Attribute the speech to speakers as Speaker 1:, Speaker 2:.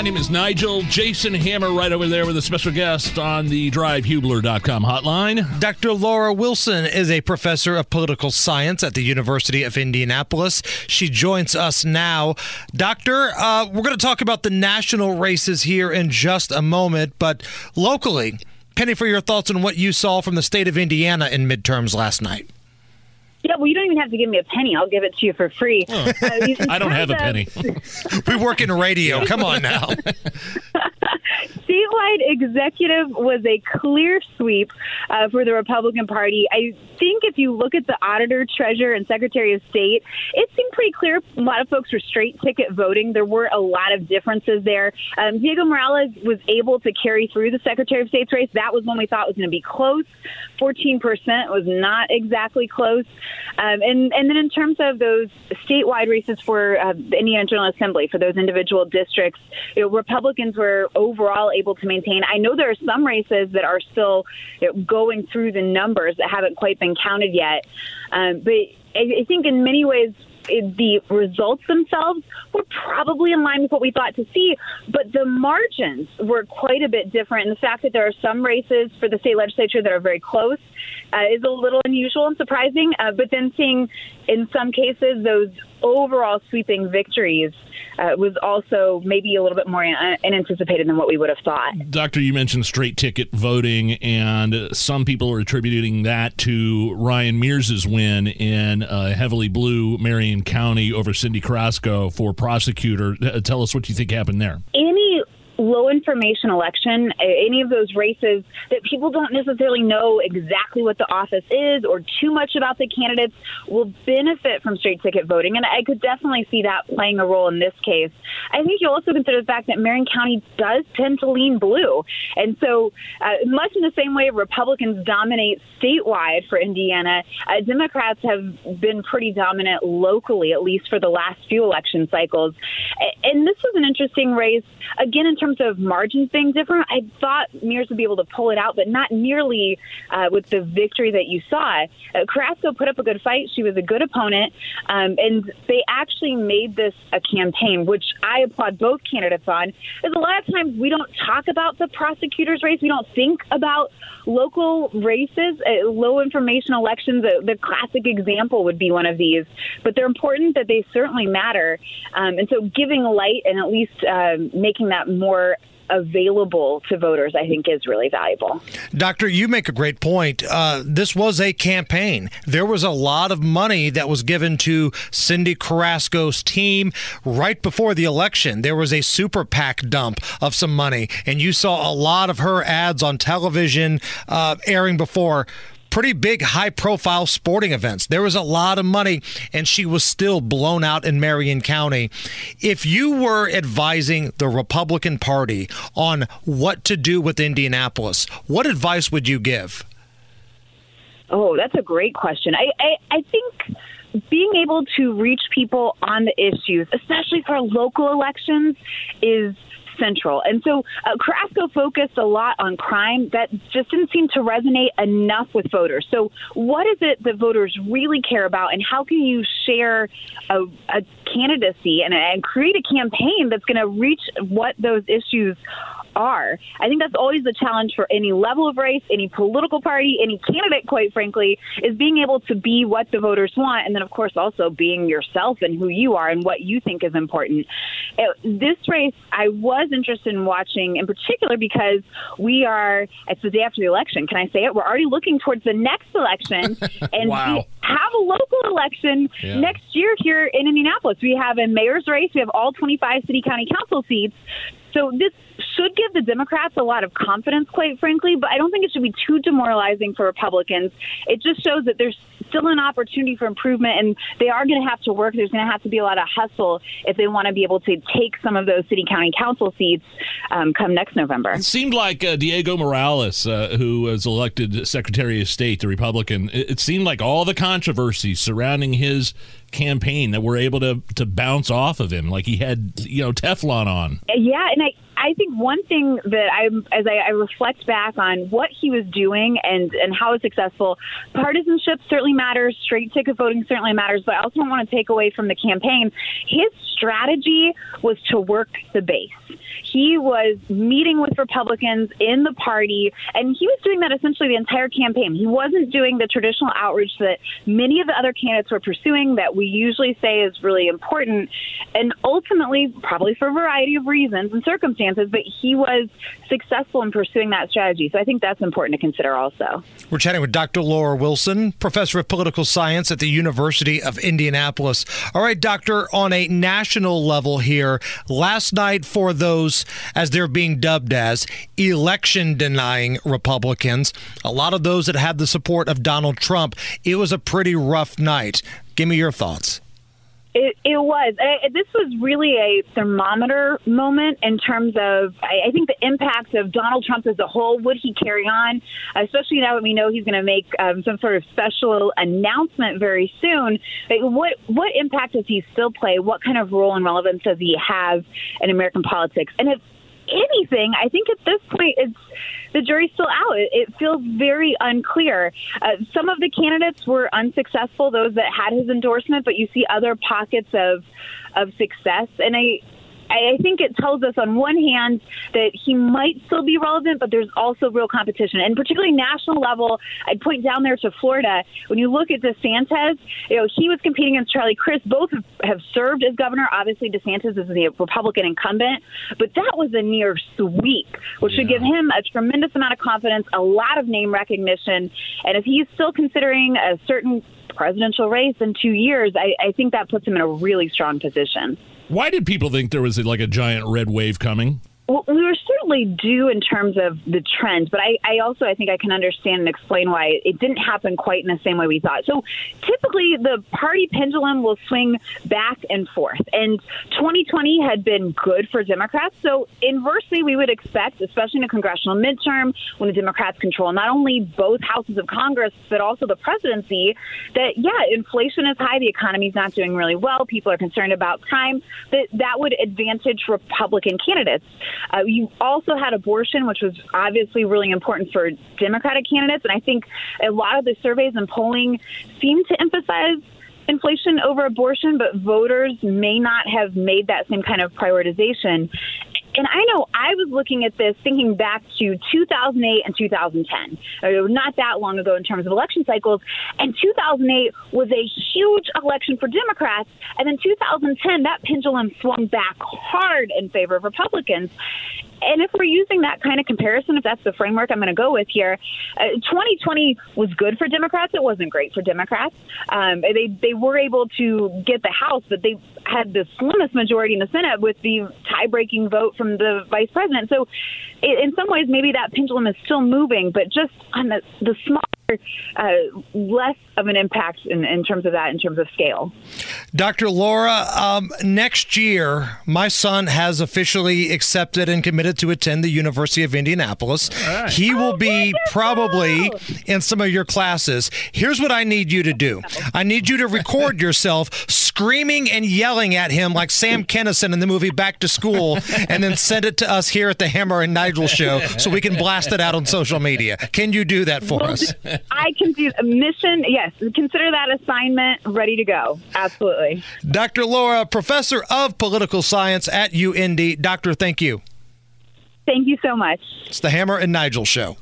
Speaker 1: My name is Nigel. Jason Hammer right over there with a special guest on the drivehubler.com hotline.
Speaker 2: Dr. Laura Wilson is a professor of political science at the University of Indianapolis. She joins us now. Doctor, uh, we're going to talk about the national races here in just a moment, but locally, Penny, for your thoughts on what you saw from the state of Indiana in midterms last night.
Speaker 3: Yeah, well, you don't even have to give me a penny. I'll give it to you for free.
Speaker 1: Oh. Uh, I don't have a penny.
Speaker 2: we work in radio. Come on now.
Speaker 3: Statewide executive was a clear sweep uh, for the Republican Party. I think if you look at the auditor, treasurer, and secretary of state, it seemed pretty clear. A lot of folks were straight ticket voting. There were a lot of differences there. Um, Diego Morales was able to carry through the secretary of state's race. That was one we thought was going to be close. 14% was not exactly close. Um, and, and then in terms of those statewide races for uh, the Indiana General Assembly, for those individual districts, you know, Republicans were overall able to maintain. I know there are some races that are still you know, going through the numbers that haven't quite been counted yet. Um, but I, I think in many ways, the results themselves were probably in line with what we thought to see, but the margins were quite a bit different. And the fact that there are some races for the state legislature that are very close uh, is a little unusual and surprising. Uh, but then seeing in some cases those overall sweeping victories uh, was also maybe a little bit more unanticipated than what we would have thought.
Speaker 1: Doctor, you mentioned straight ticket voting, and some people are attributing that to Ryan Mears's win in uh, heavily blue Marion County over Cindy Carrasco for prosecutor. Uh, tell us what you think happened there.
Speaker 3: Any information election, any of those races that people don't necessarily know exactly what the office is or too much about the candidates will benefit from straight ticket voting. And I could definitely see that playing a role in this case. I think you also consider the fact that Marion County does tend to lean blue. And so, uh, much in the same way Republicans dominate statewide for Indiana, uh, Democrats have been pretty dominant locally, at least for the last few election cycles. And this was an interesting race, again, in terms of margins being different, I thought Mears would be able to pull it out, but not nearly uh, with the victory that you saw. Uh, Carrasco put up a good fight. She was a good opponent, um, and they actually made this a campaign, which I applaud both candidates on. Because a lot of times we don't talk about the prosecutor's race. We don't think about local races, uh, low information elections. Uh, the classic example would be one of these, but they're important that they certainly matter. Um, and so giving light and at least uh, making that more more available to voters, I think is really valuable.
Speaker 2: Doctor, you make a great point. Uh, this was a campaign. There was a lot of money that was given to Cindy Carrasco's team right before the election. There was a super PAC dump of some money, and you saw a lot of her ads on television uh, airing before pretty big high profile sporting events. There was a lot of money, and she was still blown out in Marion County. If you were advising the Republican Party on what to do with Indianapolis, what advice would you give?
Speaker 3: Oh, that's a great question. I, I, I think being able to reach people on the issues, especially for local elections, is central. And so uh, Carrasco focused a lot on crime that just didn't seem to resonate enough with voters. So, what is it that voters really care about, and how can you share a, a candidacy and, and create a campaign that's going to reach what those issues are. I think that's always the challenge for any level of race, any political party, any candidate, quite frankly, is being able to be what the voters want. And then, of course, also being yourself and who you are and what you think is important. It, this race, I was interested in watching in particular because we are, it's the day after the election. Can I say it? We're already looking towards the next election. And
Speaker 1: wow.
Speaker 3: we have a local election yeah. next year here in Indianapolis. We have a mayor's race. We have all 25 city county council seats. So this should give the Democrats a lot of confidence, quite frankly, but I don't think it should be too demoralizing for Republicans. It just shows that there's still an opportunity for improvement, and they are going to have to work. There's going to have to be a lot of hustle if they want to be able to take some of those city county council seats um, come next November.
Speaker 1: It seemed like uh, Diego Morales, uh, who was elected Secretary of State, the Republican, it, it seemed like all the controversies surrounding his campaign that were able to to bounce off of him, like he had you know Teflon on.
Speaker 3: Yeah, and I I think one thing that I, as I, I reflect back on what he was doing and and how successful, partisanship certainly matters. Straight ticket voting certainly matters, but I also don't want to take away from the campaign. His strategy was to work the base. He was meeting with Republicans in the party, and he was doing that essentially the entire campaign. He wasn't doing the traditional outreach that many of the other candidates were pursuing that we usually say is really important. And ultimately, probably for a variety of reasons and circumstances, but he was successful in pursuing that strategy. So I think that's important to consider also.
Speaker 2: We're chatting with Dr. Laura Wilson, professor of political science at the University of Indianapolis. All right, doctor, on a national level here, last night for those, as they're being dubbed as, election denying Republicans, a lot of those that had the support of Donald Trump, it was a pretty rough night. Give me your thoughts.
Speaker 3: It, it was. I, this was really a thermometer moment in terms of, I, I think, the impact of Donald Trump as a whole. Would he carry on, especially now that we know he's going to make um, some sort of special announcement very soon? Like, what what impact does he still play? What kind of role and relevance does he have in American politics? And if anything, I think at this point it's the jury's still out. It, it feels very unclear. Uh, some of the candidates were unsuccessful, those that had his endorsement, but you see other pockets of of success. And I I think it tells us on one hand that he might still be relevant, but there's also real competition, and particularly national level. I'd point down there to Florida. When you look at DeSantis, you know he was competing against Charlie Crist. Both have served as governor. Obviously, DeSantis is the Republican incumbent, but that was a near sweep, which yeah. should give him a tremendous amount of confidence, a lot of name recognition, and if he's still considering a certain presidential race in two years, I, I think that puts him in a really strong position.
Speaker 1: Why did people think there was like a giant red wave coming?
Speaker 3: Well, we were due in terms of the trend, but I, I, also I think I can understand and explain why it didn't happen quite in the same way we thought. So typically the party pendulum will swing back and forth, and 2020 had been good for Democrats. So inversely, we would expect, especially in a congressional midterm, when the Democrats control not only both houses of Congress but also the presidency, that yeah, inflation is high, the economy is not doing really well, people are concerned about crime. That that would advantage Republican candidates. Uh, you also had abortion, which was obviously really important for Democratic candidates. And I think a lot of the surveys and polling seem to emphasize inflation over abortion, but voters may not have made that same kind of prioritization. And I know I was looking at this thinking back to 2008 and 2010, uh, not that long ago in terms of election cycles. And 2008 was a huge election for Democrats. And then 2010, that pendulum swung back hard in favor of Republicans. And if we're using that kind of comparison, if that's the framework I'm going to go with here, uh, 2020 was good for Democrats. It wasn't great for Democrats. Um, they they were able to get the House, but they had the slimmest majority in the Senate with the tie-breaking vote from the vice president. So, in some ways, maybe that pendulum is still moving, but just on the the small uh, less of an impact in, in, terms of that, in terms of scale.
Speaker 2: Dr. Laura, um, next year, my son has officially accepted and committed to attend the University of Indianapolis. Right. He will oh, be probably in some of your classes. Here's what I need you to do I need you to record yourself screaming and yelling at him like Sam Kinison in the movie Back to School, and then send it to us here at the Hammer and Nigel show so we can blast it out on social media. Can you do that for us?
Speaker 3: I can do a mission. Yes, consider that assignment ready to go. Absolutely.
Speaker 2: Dr. Laura, professor of political science at UIndy. Doctor, thank you.
Speaker 3: Thank you so much.
Speaker 2: It's the Hammer and Nigel show.